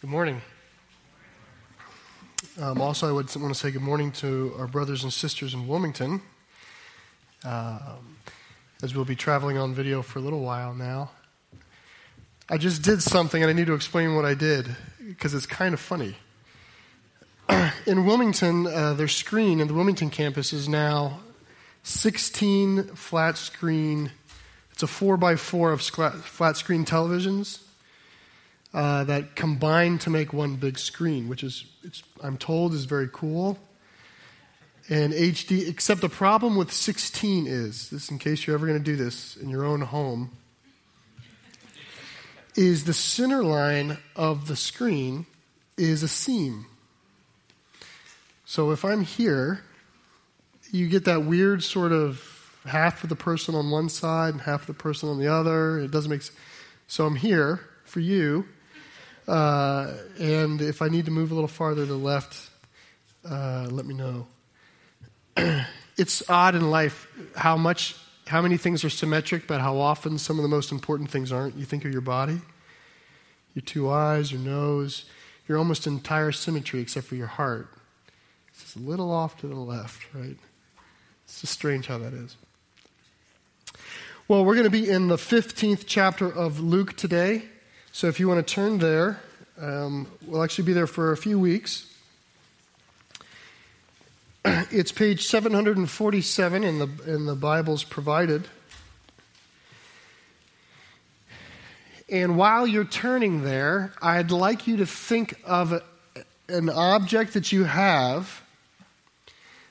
Good morning. Um, also, I would want to say good morning to our brothers and sisters in Wilmington, um, as we'll be traveling on video for a little while now. I just did something, and I need to explain what I did because it's kind of funny. in Wilmington, uh, their screen in the Wilmington campus is now 16 flat screen. It's a four by four of flat screen televisions uh, that combine to make one big screen, which is, I'm told, is very cool. And HD, except the problem with 16 is, this in case you're ever going to do this in your own home, is the center line of the screen is a seam. So if I'm here, you get that weird sort of half of the person on one side and half of the person on the other. It doesn't make sense. So I'm here for you. Uh, and if I need to move a little farther to the left, uh, let me know. it's odd in life how much, how many things are symmetric, but how often some of the most important things aren't. You think of your body, your two eyes, your nose, your almost entire symmetry except for your heart. It's just a little off to the left, right? It's just strange how that is. Well, we're going to be in the 15th chapter of Luke today. So if you want to turn there, um, we'll actually be there for a few weeks. It's page 747 in the, in the Bibles provided. And while you're turning there, I'd like you to think of a, an object that you have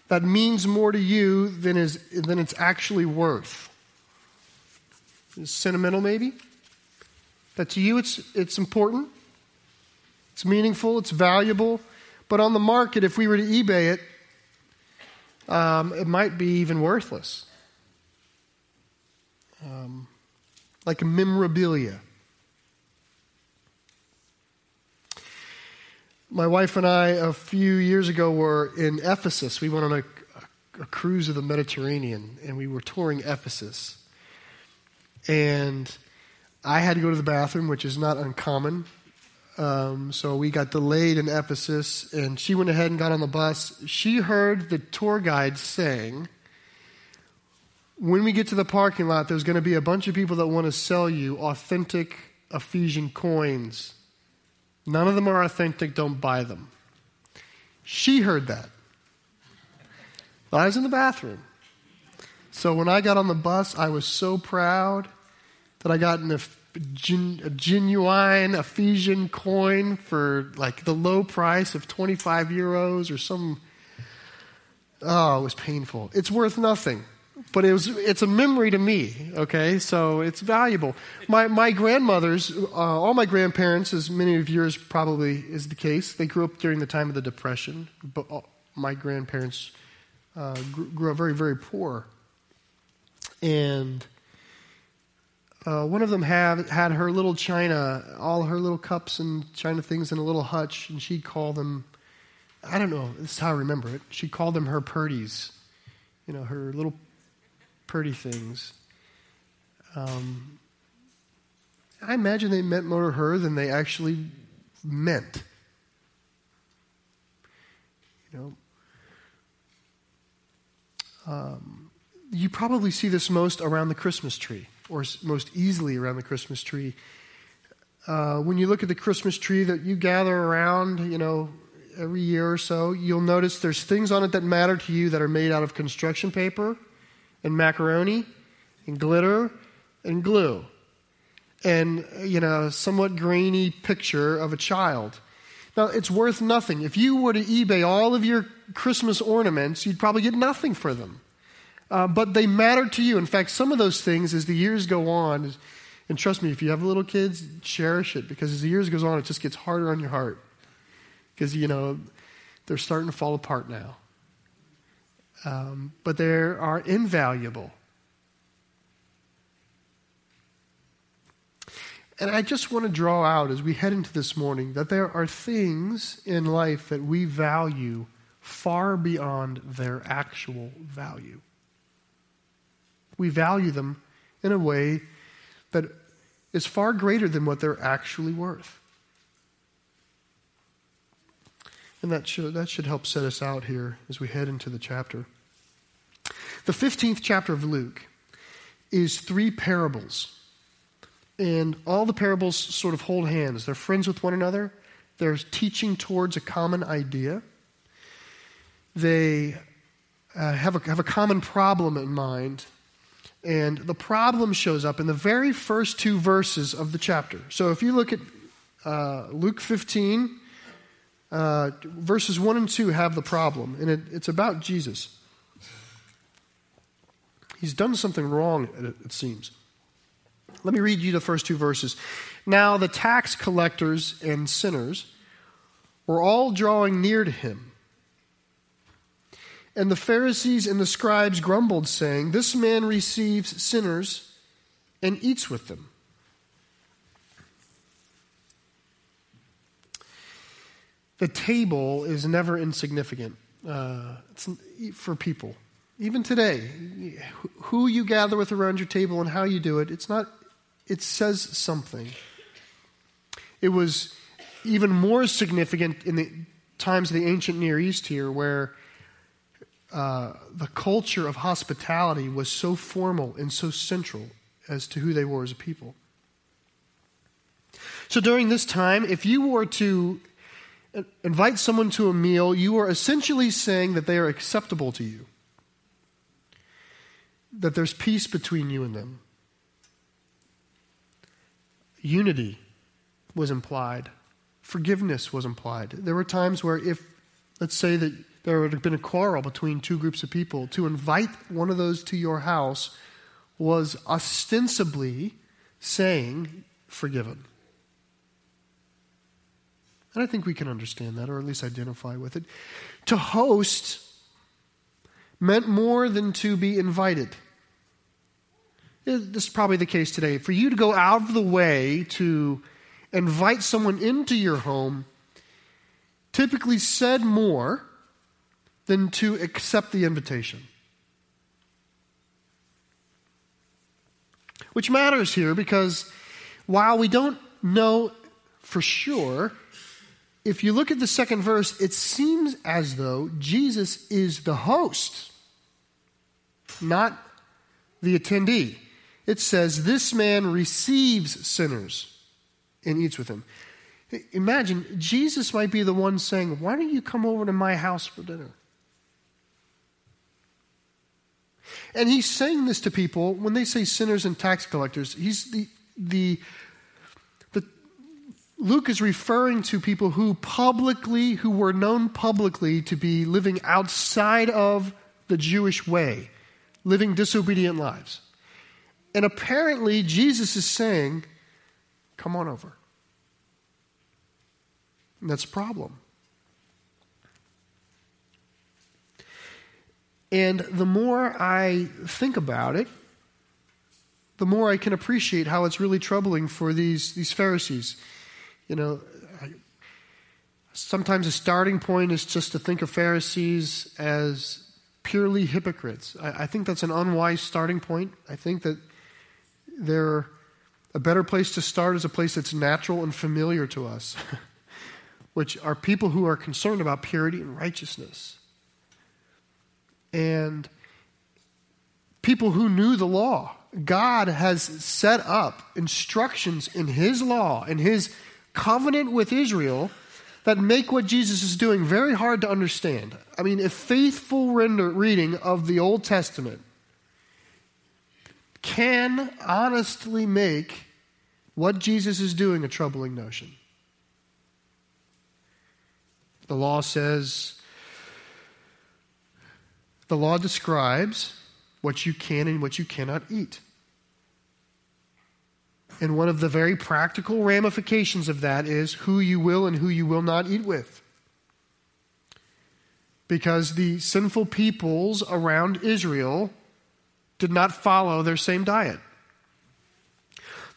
that means more to you than, is, than it's actually worth. Is sentimental, maybe? That to you it's, it's important, it's meaningful, it's valuable, but on the market, if we were to eBay it, um, it might be even worthless. Um, like a memorabilia. My wife and I, a few years ago, were in Ephesus. We went on a, a cruise of the Mediterranean, and we were touring Ephesus. And I had to go to the bathroom, which is not uncommon. Um, so we got delayed in Ephesus, and she went ahead and got on the bus. She heard the tour guide saying, When we get to the parking lot, there's going to be a bunch of people that want to sell you authentic Ephesian coins. None of them are authentic, don't buy them. She heard that. I was in the bathroom. So when I got on the bus, I was so proud that I got an, a genuine Ephesian coin for like the low price of 25 euros or some. Oh, it was painful. It's worth nothing, but it was, it's a memory to me, okay? So it's valuable. My, my grandmothers, uh, all my grandparents, as many of yours probably is the case, they grew up during the time of the Depression, but my grandparents uh, grew, grew up very, very poor. And uh, one of them had, had her little china, all her little cups and china things in a little hutch, and she'd call them, I don't know, this is how I remember it. She called them her purdies, you know, her little purdy things. Um, I imagine they meant more to her than they actually meant. You know, um, you probably see this most around the Christmas tree or most easily around the Christmas tree. Uh, when you look at the Christmas tree that you gather around, you know, every year or so, you'll notice there's things on it that matter to you that are made out of construction paper and macaroni and glitter and glue and, you know, a somewhat grainy picture of a child. Now, it's worth nothing. If you were to eBay all of your Christmas ornaments, you'd probably get nothing for them. Uh, but they matter to you. In fact, some of those things, as the years go on, and trust me, if you have little kids, cherish it because as the years goes on, it just gets harder on your heart because you know they're starting to fall apart now. Um, but they are invaluable. And I just want to draw out as we head into this morning that there are things in life that we value far beyond their actual value we value them in a way that is far greater than what they're actually worth. And that should, that should help set us out here as we head into the chapter. The 15th chapter of Luke is three parables. And all the parables sort of hold hands. They're friends with one another, they're teaching towards a common idea. They uh, have, a, have a common problem in mind. And the problem shows up in the very first two verses of the chapter. So if you look at uh, Luke 15, uh, verses 1 and 2 have the problem, and it, it's about Jesus. He's done something wrong, it, it seems. Let me read you the first two verses. Now, the tax collectors and sinners were all drawing near to him. And the Pharisees and the scribes grumbled, saying, This man receives sinners and eats with them. The table is never insignificant uh, for people. Even today, who you gather with around your table and how you do it, it's not, it says something. It was even more significant in the times of the ancient Near East here, where uh, the culture of hospitality was so formal and so central as to who they were as a people. So during this time, if you were to invite someone to a meal, you are essentially saying that they are acceptable to you, that there's peace between you and them. Unity was implied, forgiveness was implied. There were times where, if, let's say, that there would have been a quarrel between two groups of people, to invite one of those to your house was ostensibly saying, forgiven. And I think we can understand that, or at least identify with it. To host meant more than to be invited. This is probably the case today. For you to go out of the way to invite someone into your home typically said more than to accept the invitation. Which matters here because while we don't know for sure if you look at the second verse, it seems as though Jesus is the host, not the attendee. It says, This man receives sinners and eats with them. Imagine, Jesus might be the one saying, Why don't you come over to my house for dinner? And he's saying this to people when they say sinners and tax collectors. He's the, the the Luke is referring to people who publicly, who were known publicly to be living outside of the Jewish way, living disobedient lives. And apparently, Jesus is saying, Come on over. And that's a problem. And the more I think about it, the more I can appreciate how it's really troubling for these, these Pharisees you know, sometimes a starting point is just to think of Pharisees as purely hypocrites. I, I think that's an unwise starting point. I think that they're a better place to start is a place that's natural and familiar to us, which are people who are concerned about purity and righteousness. And people who knew the law. God has set up instructions in His law, in His covenant with Israel that make what Jesus is doing very hard to understand. I mean, a faithful render, reading of the Old Testament can honestly make what Jesus is doing a troubling notion. The law says, the law describes what you can and what you cannot eat. And one of the very practical ramifications of that is who you will and who you will not eat with. Because the sinful peoples around Israel did not follow their same diet.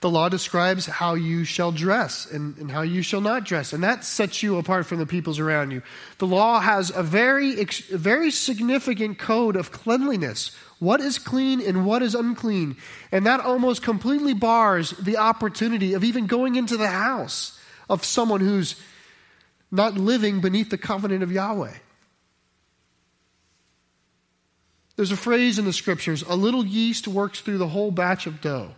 The law describes how you shall dress and, and, how you shall not dress, and that sets you apart from the peoples around you. The law has a very, a very significant code of cleanliness what is clean and what is unclean. And that almost completely bars the opportunity of even going into the house of someone who's not living beneath the covenant of Yahweh. There's a phrase in the scriptures a little yeast works through the whole batch of dough.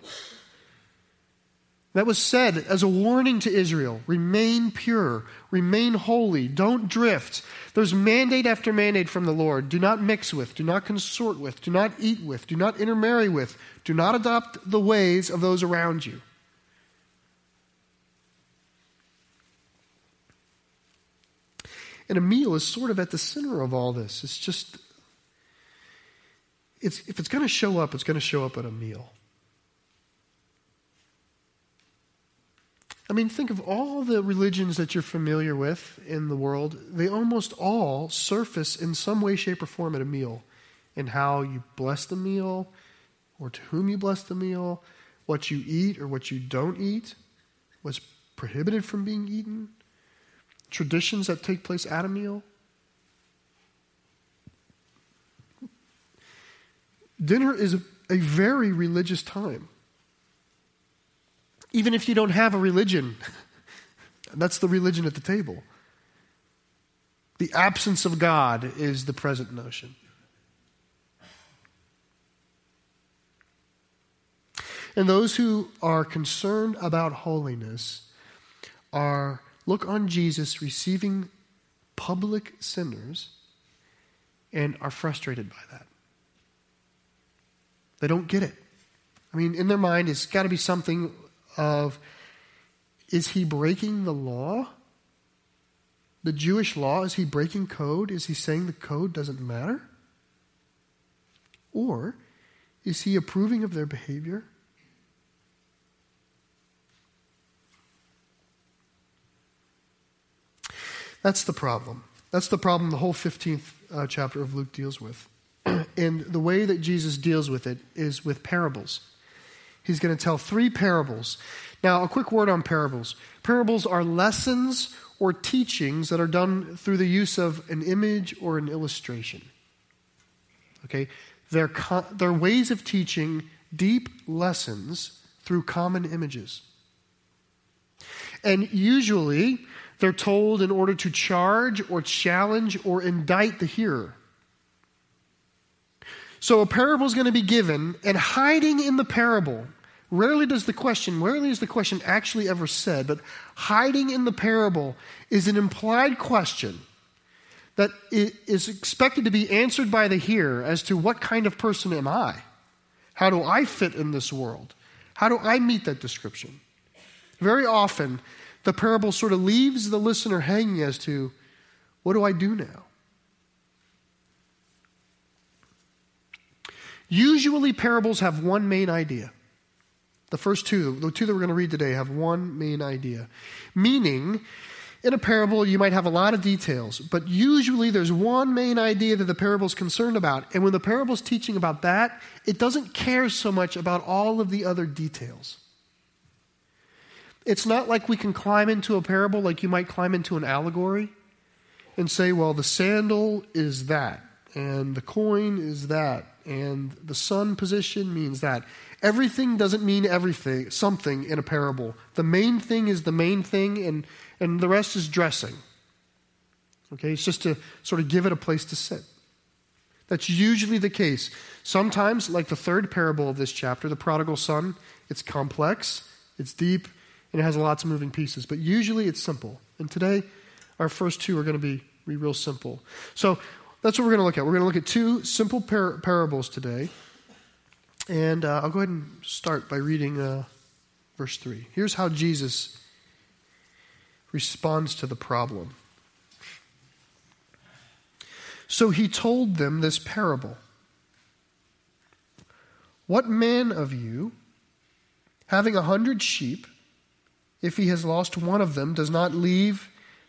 That was said as a warning to Israel remain pure, remain holy, don't drift. There's mandate after mandate from the Lord. Do not mix with, do not consort with, do not eat with, do not intermarry with, do not adopt the ways of those around you. And a meal is sort of at the center of all this. It's just, it's, if it's going to show up, it's going to show up at a meal. I mean, think of all the religions that you're familiar with in the world. They almost all surface in some way, shape, or form at a meal. In how you bless the meal, or to whom you bless the meal, what you eat or what you don't eat, what's prohibited from being eaten, traditions that take place at a meal. Dinner is a, a very religious time. Even if you don't have a religion, that's the religion at the table. The absence of God is the present notion. And those who are concerned about holiness are look on Jesus receiving public sinners and are frustrated by that. They don't get it. I mean, in their mind, it's got to be something of is he breaking the law? The Jewish law? Is he breaking code? Is he saying the code doesn't matter? Or is he approving of their behavior? That's the problem. That's the problem the whole 15th uh, chapter of Luke deals with. and the way that Jesus deals with it is with parables. He's going to tell three parables. Now, a quick word on parables. Parables are lessons or teachings that are done through the use of an image or an illustration. Okay? They're, co- they're ways of teaching deep lessons through common images. And usually, they're told in order to charge or challenge or indict the hearer. So a parable is going to be given, and hiding in the parable, rarely does the question, rarely is the question actually ever said, but hiding in the parable is an implied question that is expected to be answered by the hearer as to what kind of person am I? How do I fit in this world? How do I meet that description? Very often, the parable sort of leaves the listener hanging as to what do I do now? Usually, parables have one main idea. The first two, the two that we're going to read today, have one main idea. Meaning, in a parable, you might have a lot of details, but usually there's one main idea that the parable is concerned about. And when the parable is teaching about that, it doesn't care so much about all of the other details. It's not like we can climb into a parable like you might climb into an allegory and say, well, the sandal is that, and the coin is that, and the sun position means that. Everything doesn't mean everything, something in a parable. The main thing is the main thing, and, and the rest is dressing. Okay, it's just to sort of give it a place to sit. That's usually the case. Sometimes, like the third parable of this chapter, the prodigal son, it's complex, it's deep, and it has lots of moving pieces. But usually it's simple. And today, our first two are going to be, be real simple. So, that's what we're going to look at. We're going to look at two simple par- parables today. And uh, I'll go ahead and start by reading uh, verse 3. Here's how Jesus responds to the problem. So he told them this parable What man of you, having a hundred sheep, if he has lost one of them, does not leave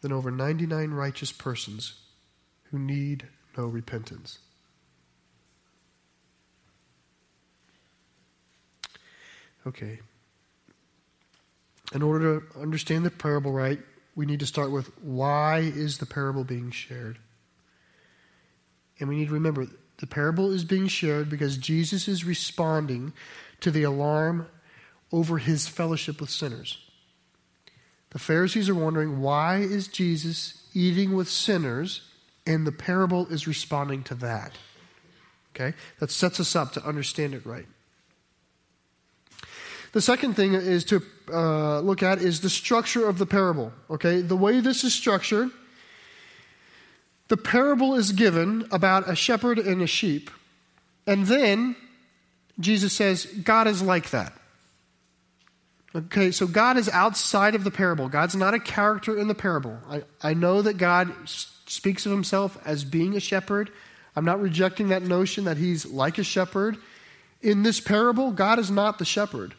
than over 99 righteous persons who need no repentance. Okay. In order to understand the parable right, we need to start with why is the parable being shared? And we need to remember the parable is being shared because Jesus is responding to the alarm over his fellowship with sinners. The Pharisees are wondering why is Jesus eating with sinners and the parable is responding to that. Okay? That sets us up to understand it right. The second thing is to uh, look at is the structure of the parable. Okay, the way this is structured, the parable is given about a shepherd and a sheep, and then Jesus says, God is like that. Okay, so God is outside of the parable. God's not a character in the parable. I, I know that God speaks of himself as being a shepherd. I'm not rejecting that notion that he's like a shepherd. In this parable, God is not the shepherd.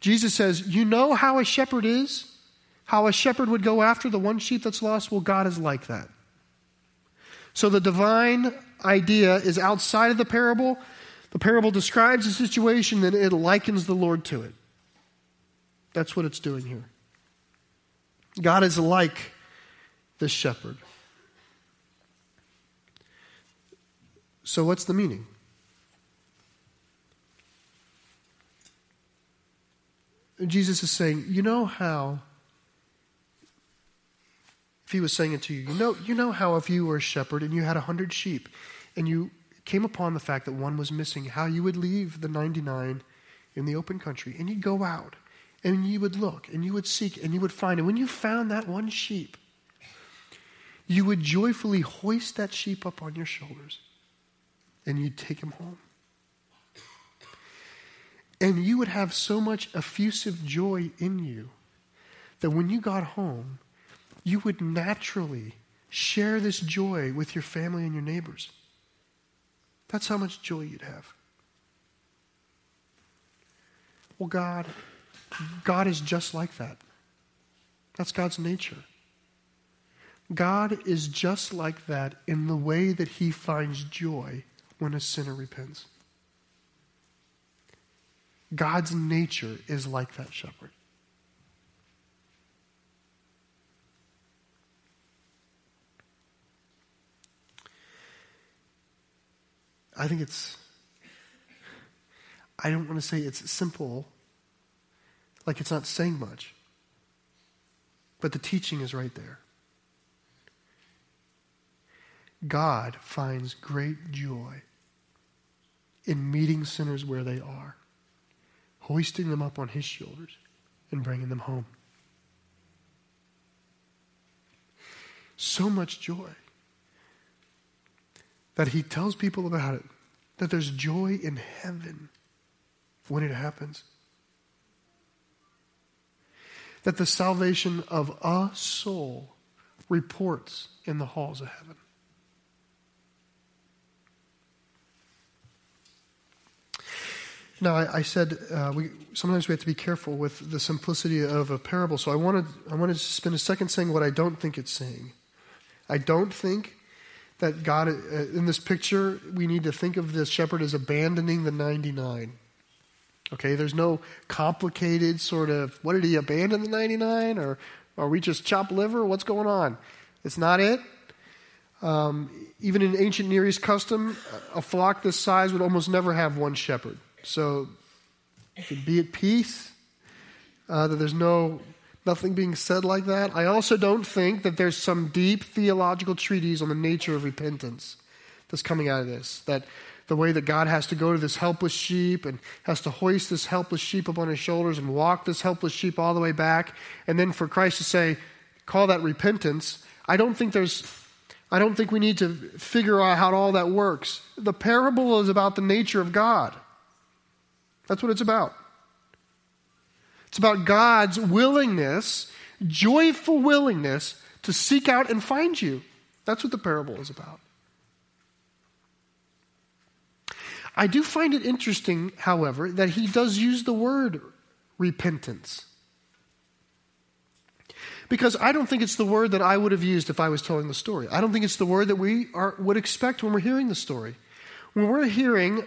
Jesus says, You know how a shepherd is? How a shepherd would go after the one sheep that's lost? Well, God is like that. So the divine idea is outside of the parable. The parable describes a situation, and it likens the Lord to it. That's what it's doing here. God is like this shepherd. So, what's the meaning? Jesus is saying, you know how, if he was saying it to you, you know, you know how if you were a shepherd and you had a hundred sheep and you came upon the fact that one was missing, how you would leave the 99 in the open country and you'd go out and you would look and you would seek and you would find. And when you found that one sheep, you would joyfully hoist that sheep up on your shoulders and you'd take him home. And you would have so much effusive joy in you that when you got home, you would naturally share this joy with your family and your neighbors. That's how much joy you'd have. Well, God, God is just like that. That's God's nature. God is just like that in the way that he finds joy when a sinner repents. God's nature is like that shepherd. I think it's, I don't want to say it's simple, like it's not saying much, but the teaching is right there. God finds great joy in meeting sinners where they are hoisting them up on his shoulders and bringing them home. So much joy that he tells people about it, that there's joy in heaven when it happens. That the salvation of a soul reports in the halls of heaven. Now, I, I said uh, we, sometimes we have to be careful with the simplicity of a parable. So I wanted, I wanted to spend a second saying what I don't think it's saying. I don't think that God, uh, in this picture, we need to think of the shepherd as abandoning the 99. Okay, there's no complicated sort of, what did he abandon the 99? Or are we just chop liver? What's going on? It's not it. Um, even in ancient Near East custom, a flock this size would almost never have one shepherd. So be at peace uh, that there's no nothing being said like that. I also don't think that there's some deep theological treatise on the nature of repentance that's coming out of this. That the way that God has to go to this helpless sheep and has to hoist this helpless sheep up on his shoulders and walk this helpless sheep all the way back, and then for Christ to say, call that repentance. I don't think there's I don't think we need to figure out how all that works. The parable is about the nature of God. That's what it's about. It's about God's willingness, joyful willingness to seek out and find you. That's what the parable is about. I do find it interesting, however, that he does use the word repentance. Because I don't think it's the word that I would have used if I was telling the story. I don't think it's the word that we are, would expect when we're hearing the story. When we're hearing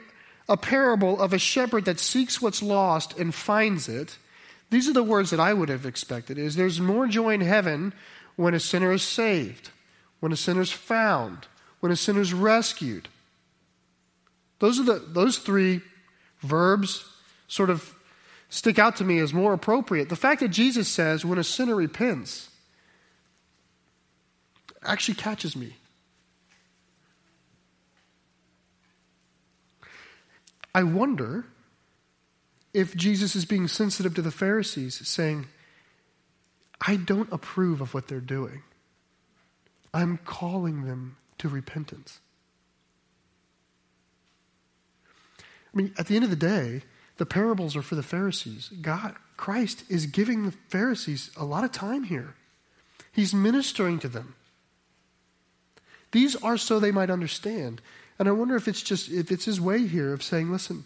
a parable of a shepherd that seeks what's lost and finds it, these are the words that I would have expected is there's more joy in heaven when a sinner is saved, when a sinner is found, when a sinner is rescued. Those are the those three verbs sort of stick out to me as more appropriate. The fact that Jesus says when a sinner repents actually catches me. I wonder if Jesus is being sensitive to the Pharisees, saying, I don't approve of what they're doing. I'm calling them to repentance. I mean, at the end of the day, the parables are for the Pharisees. God, Christ is giving the Pharisees a lot of time here. He's ministering to them. These are so they might understand. And I wonder if it's just if it's his way here of saying, listen,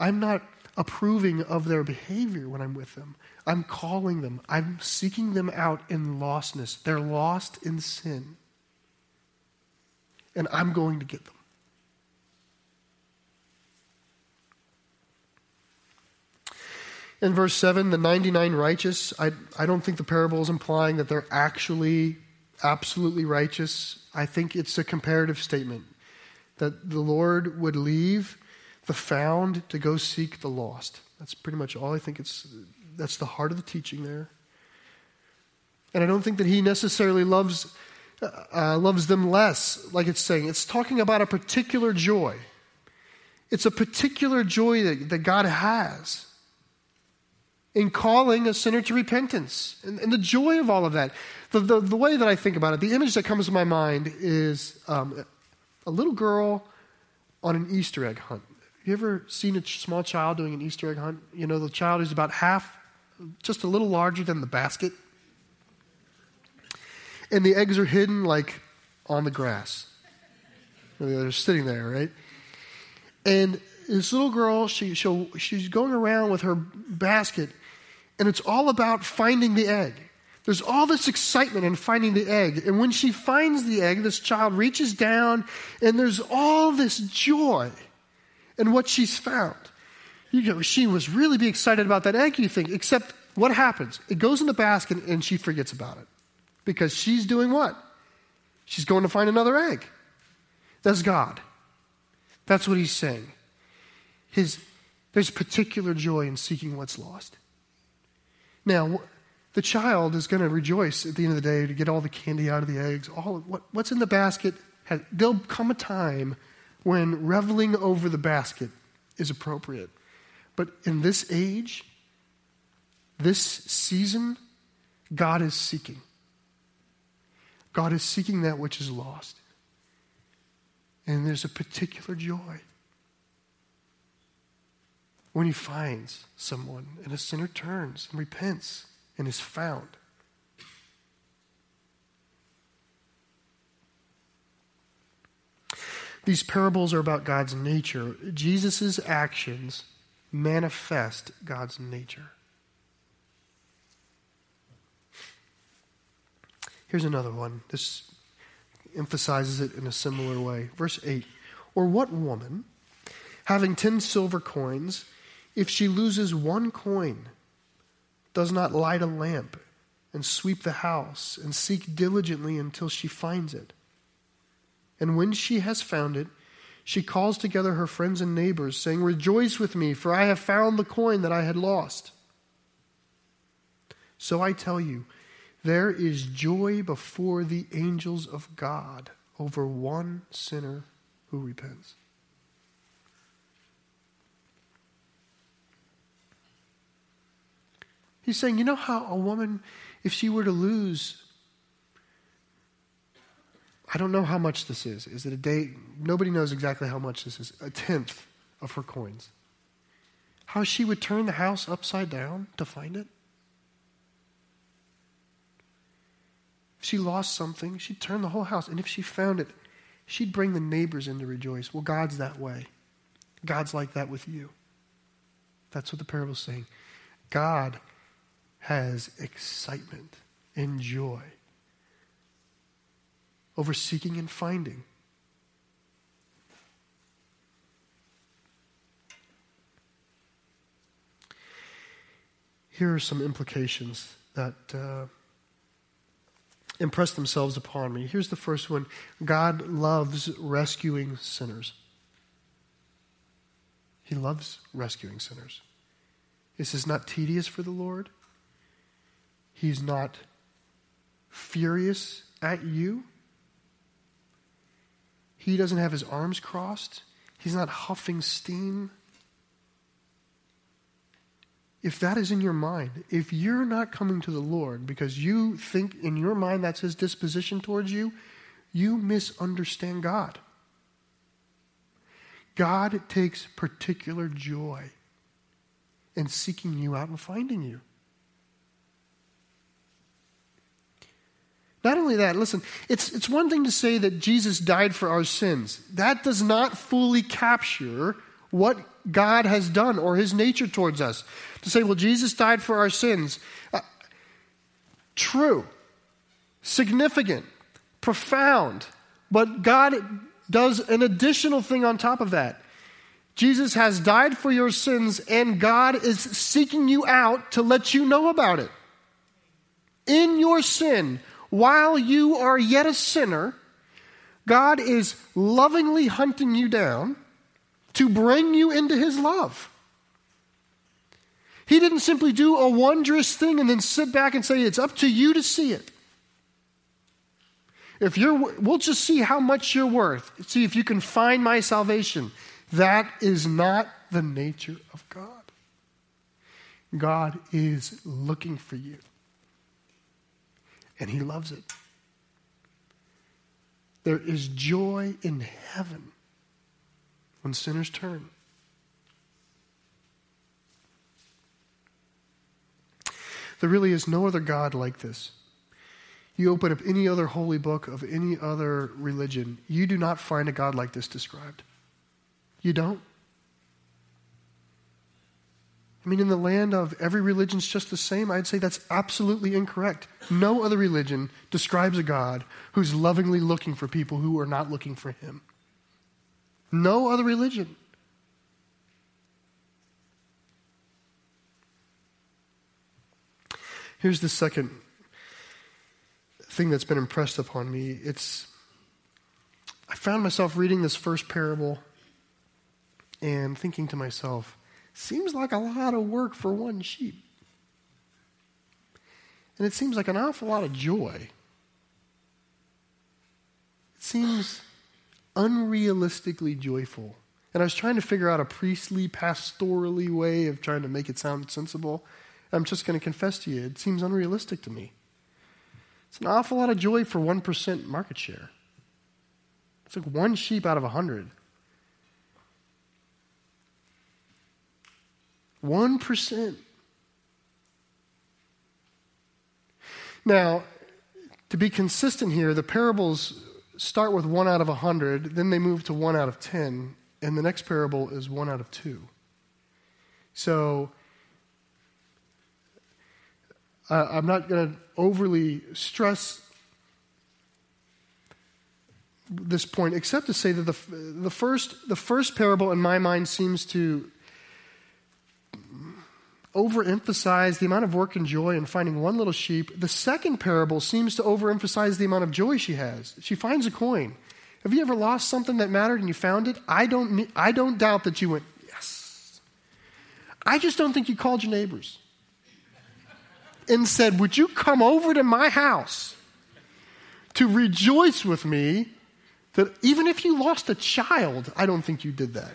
I'm not approving of their behavior when I'm with them. I'm calling them. I'm seeking them out in lostness. They're lost in sin. And I'm going to get them. In verse 7, the 99 righteous, I, I don't think the parable is implying that they're actually absolutely righteous. I think it's a comparative statement that the Lord would leave the found to go seek the lost. That's pretty much all I think it's that's the heart of the teaching there. And I don't think that he necessarily loves uh, loves them less, like it's saying. It's talking about a particular joy. It's a particular joy that, that God has in calling a sinner to repentance and, and the joy of all of that. The, the, the, way that I think about it, the image that comes to my mind is um, a little girl on an Easter egg hunt. Have you ever seen a small child doing an Easter egg hunt? You know, the child is about half, just a little larger than the basket. And the eggs are hidden like on the grass. They're sitting there, right? And this little girl, she, she's going around with her basket, and it's all about finding the egg. There's all this excitement in finding the egg. And when she finds the egg, this child reaches down, and there's all this joy in what she's found. You know, she was really be excited about that egg, you think, except what happens? It goes in the basket, and she forgets about it. Because she's doing what? She's going to find another egg. That's God. That's what he's saying. His, there's particular joy in seeking what's lost. Now, the child is going to rejoice at the end of the day to get all the candy out of the eggs. All what, what's in the basket, has, there'll come a time when reveling over the basket is appropriate. But in this age, this season, God is seeking. God is seeking that which is lost. And there's a particular joy when he finds someone and a sinner turns and repents and is found. These parables are about God's nature. Jesus' actions manifest God's nature. Here's another one. This emphasizes it in a similar way. Verse 8 Or what woman, having ten silver coins, if she loses one coin, does not light a lamp and sweep the house and seek diligently until she finds it. And when she has found it, she calls together her friends and neighbors, saying, Rejoice with me, for I have found the coin that I had lost. So I tell you, there is joy before the angels of God over one sinner who repents. He's saying, you know how a woman, if she were to lose, I don't know how much this is. Is it a day? Nobody knows exactly how much this is. A tenth of her coins. How she would turn the house upside down to find it? If she lost something, she'd turn the whole house. And if she found it, she'd bring the neighbors in to rejoice. Well, God's that way. God's like that with you. That's what the parable's saying. God has excitement and joy over seeking and finding. Here are some implications that uh, impress themselves upon me. Here's the first one God loves rescuing sinners. He loves rescuing sinners. This is not tedious for the Lord. He's not furious at you. He doesn't have his arms crossed. He's not huffing steam if that is in your mind, if you're not coming to the Lord because you think in your mind that's his disposition towards you, you misunderstand God. God takes particular joy in seeking you out and finding you. Not only that, listen, it's, it's one thing to say that Jesus died for our sins. That does not fully capture what God has done or his nature towards us. To say, well, Jesus died for our sins. Uh, true, significant, profound. But God does an additional thing on top of that. Jesus has died for your sins, and God is seeking you out to let you know about it. In your sin, while you are yet a sinner, God is lovingly hunting you down to bring you into his love. He didn't simply do a wondrous thing and then sit back and say, It's up to you to see it. If you're, we'll just see how much you're worth. See if you can find my salvation. That is not the nature of God. God is looking for you, and He loves it. There is joy in heaven when sinners turn. There really is no other God like this. You open up any other holy book of any other religion, you do not find a God like this described. You don't. I mean, in the land of every religion's just the same, I'd say that's absolutely incorrect. No other religion describes a God who's lovingly looking for people who are not looking for him. No other religion. Here's the second thing that's been impressed upon me. It's I found myself reading this first parable and thinking to myself, seems like a lot of work for one sheep. And it seems like an awful lot of joy. It seems unrealistically joyful. And I was trying to figure out a priestly, pastorally way of trying to make it sound sensible. I'm just going to confess to you, it seems unrealistic to me. It's an awful lot of joy for 1% market share. It's like one sheep out of a 100. 1%. Now, to be consistent here, the parables start with one out of a hundred, then they move to one out of ten, and the next parable is one out of two. So uh, I'm not going to overly stress this point, except to say that the, the, first, the first parable, in my mind, seems to overemphasize the amount of work and joy in finding one little sheep. The second parable seems to overemphasize the amount of joy she has. She finds a coin. Have you ever lost something that mattered and you found it? I don't, I don't doubt that you went, yes. I just don't think you called your neighbors and said, Would you come over to my house to rejoice with me that even if you lost a child, I don't think you did that.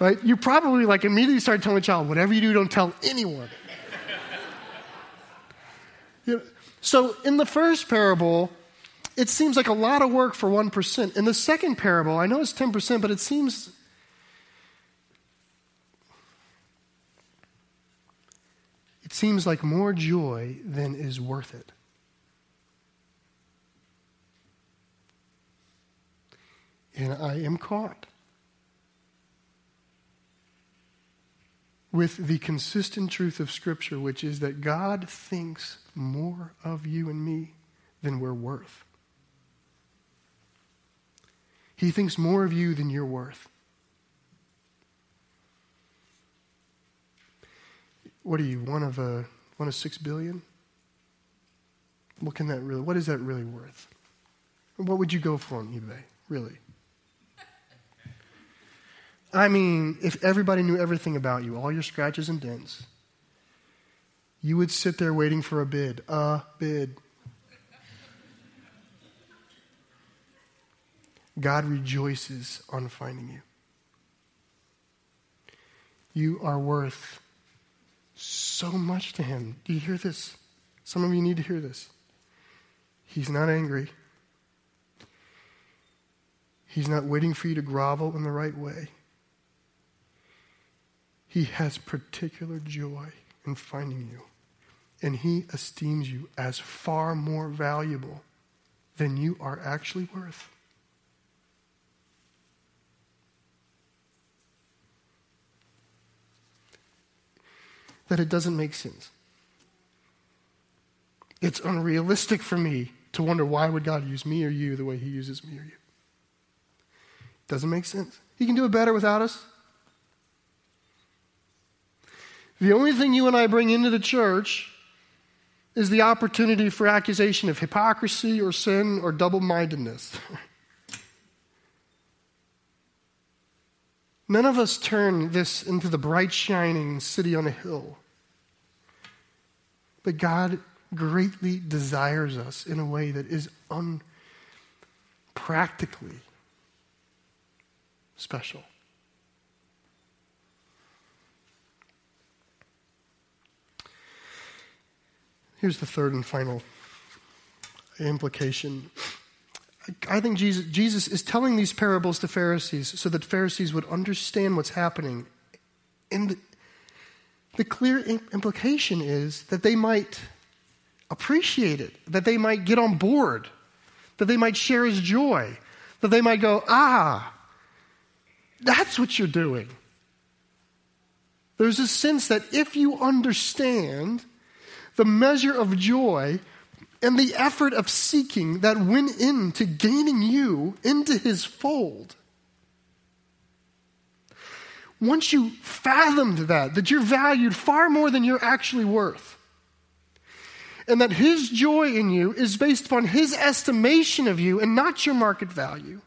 Right? You probably like immediately start telling the child, whatever you do, don't tell anyone. you know, so in the first parable, it seems like a lot of work for 1%. In the second parable, I know it's 10%, but it seems it seems like more joy than is worth it. And I am caught. With the consistent truth of Scripture, which is that God thinks more of you and me than we're worth. He thinks more of you than you're worth. What are you, one of a one of six billion? What can that really what is that really worth? What would you go for on eBay, really? I mean, if everybody knew everything about you, all your scratches and dents, you would sit there waiting for a bid. A bid. God rejoices on finding you. You are worth so much to Him. Do you hear this? Some of you need to hear this. He's not angry, He's not waiting for you to grovel in the right way. He has particular joy in finding you, and He esteems you as far more valuable than you are actually worth. that it doesn't make sense. It's unrealistic for me to wonder why would God use me or you the way he uses me or you. It doesn't make sense. He can do it better without us. The only thing you and I bring into the church is the opportunity for accusation of hypocrisy or sin or double mindedness. None of us turn this into the bright, shining city on a hill. But God greatly desires us in a way that is unpractically special. Here's the third and final implication I think Jesus, Jesus is telling these parables to Pharisees so that Pharisees would understand what's happening. And the, the clear implication is that they might appreciate it, that they might get on board, that they might share his joy, that they might go, ah, that's what you're doing. There's a sense that if you understand the measure of joy and the effort of seeking that went into gaining you into his fold. Once you fathomed that, that you're valued far more than you're actually worth, and that his joy in you is based upon his estimation of you and not your market value,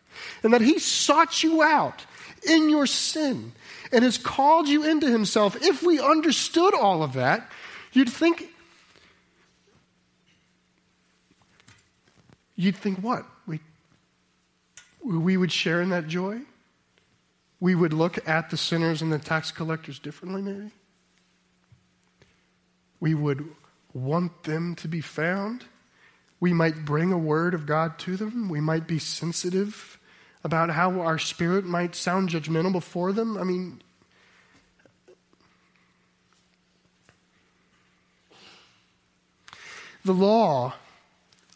and that he sought you out in your sin and has called you into himself, if we understood all of that, you'd think you'd think what? We, we would share in that joy? We would look at the sinners and the tax collectors differently, maybe? We would want them to be found. We might bring a word of God to them. We might be sensitive about how our spirit might sound judgmental before them. I mean, the law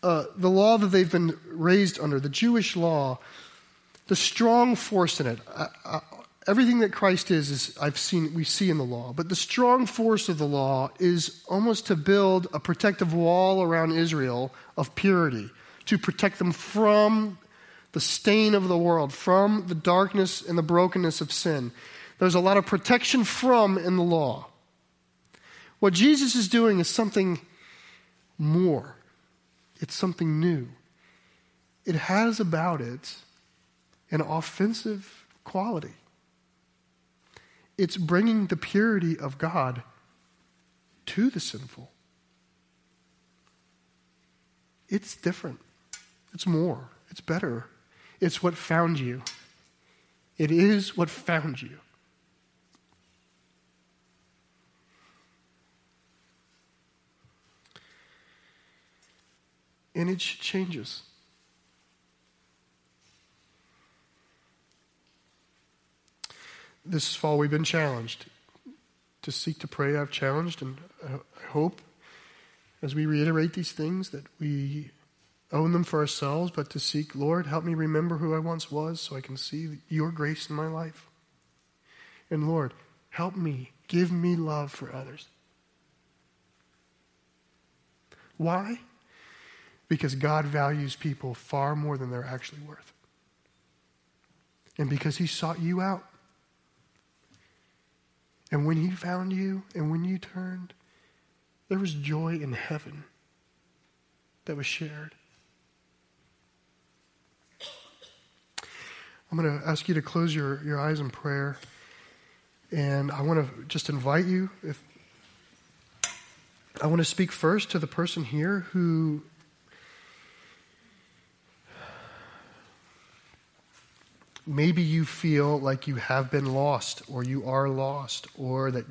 uh, the law that they've been raised under, the Jewish law, the strong force in it. Everything that Christ is, is I've seen, we see in the law. But the strong force of the law is almost to build a protective wall around Israel of purity, to protect them from the stain of the world, from the darkness and the brokenness of sin. There's a lot of protection from in the law. What Jesus is doing is something more. It's something new. It has about it an offensive quality. It's bringing the purity of God to the sinful. It's different. It's more. It's better. It's what found you. It is what found you. And it changes. This fall, we've been challenged to seek to pray. I've challenged, and I hope as we reiterate these things that we own them for ourselves, but to seek, Lord, help me remember who I once was so I can see your grace in my life. And Lord, help me, give me love for others. Why? Because God values people far more than they're actually worth. And because He sought you out. And when He found you and when you turned, there was joy in heaven that was shared. I'm going to ask you to close your, your eyes in prayer. And I want to just invite you, if I want to speak first to the person here who maybe you feel like you have been lost or you are lost or that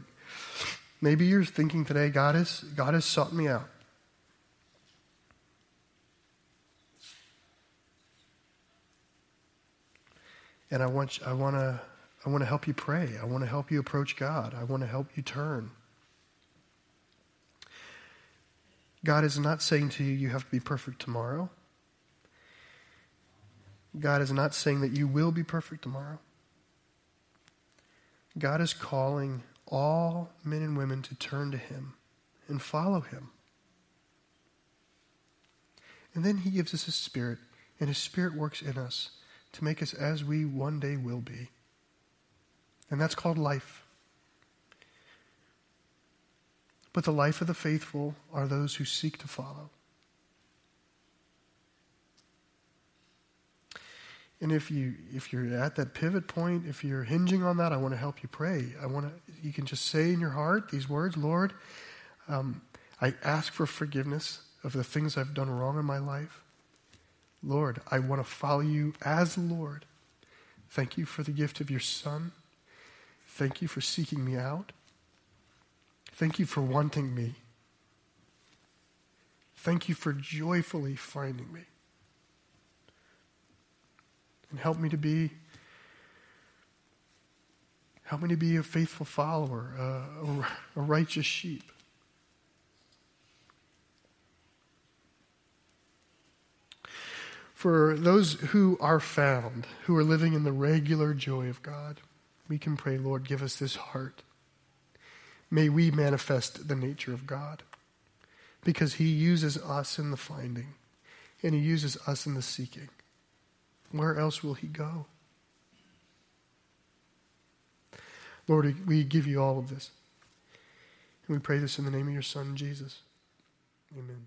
maybe you're thinking today God has God has sought me out. And I want I want to I want to help you pray. I want to help you approach God. I want to help you turn. God is not saying to you, you have to be perfect tomorrow. God is not saying that you will be perfect tomorrow. God is calling all men and women to turn to Him and follow Him. And then He gives us His Spirit, and His Spirit works in us to make us as we one day will be. And that's called life. But the life of the faithful are those who seek to follow. And if you if you're at that pivot point, if you're hinging on that, I want to help you pray. I want to you can just say in your heart these words, Lord, um, I ask for forgiveness of the things I've done wrong in my life. Lord, I want to follow you as Lord. Thank you for the gift of your Son. Thank you for seeking me out. Thank you for wanting me. Thank you for joyfully finding me. And help me to be help me to be a faithful follower, a, a righteous sheep. For those who are found, who are living in the regular joy of God, we can pray, Lord, give us this heart. May we manifest the nature of God because He uses us in the finding and He uses us in the seeking. Where else will He go? Lord, we give you all of this. And we pray this in the name of your Son, Jesus. Amen.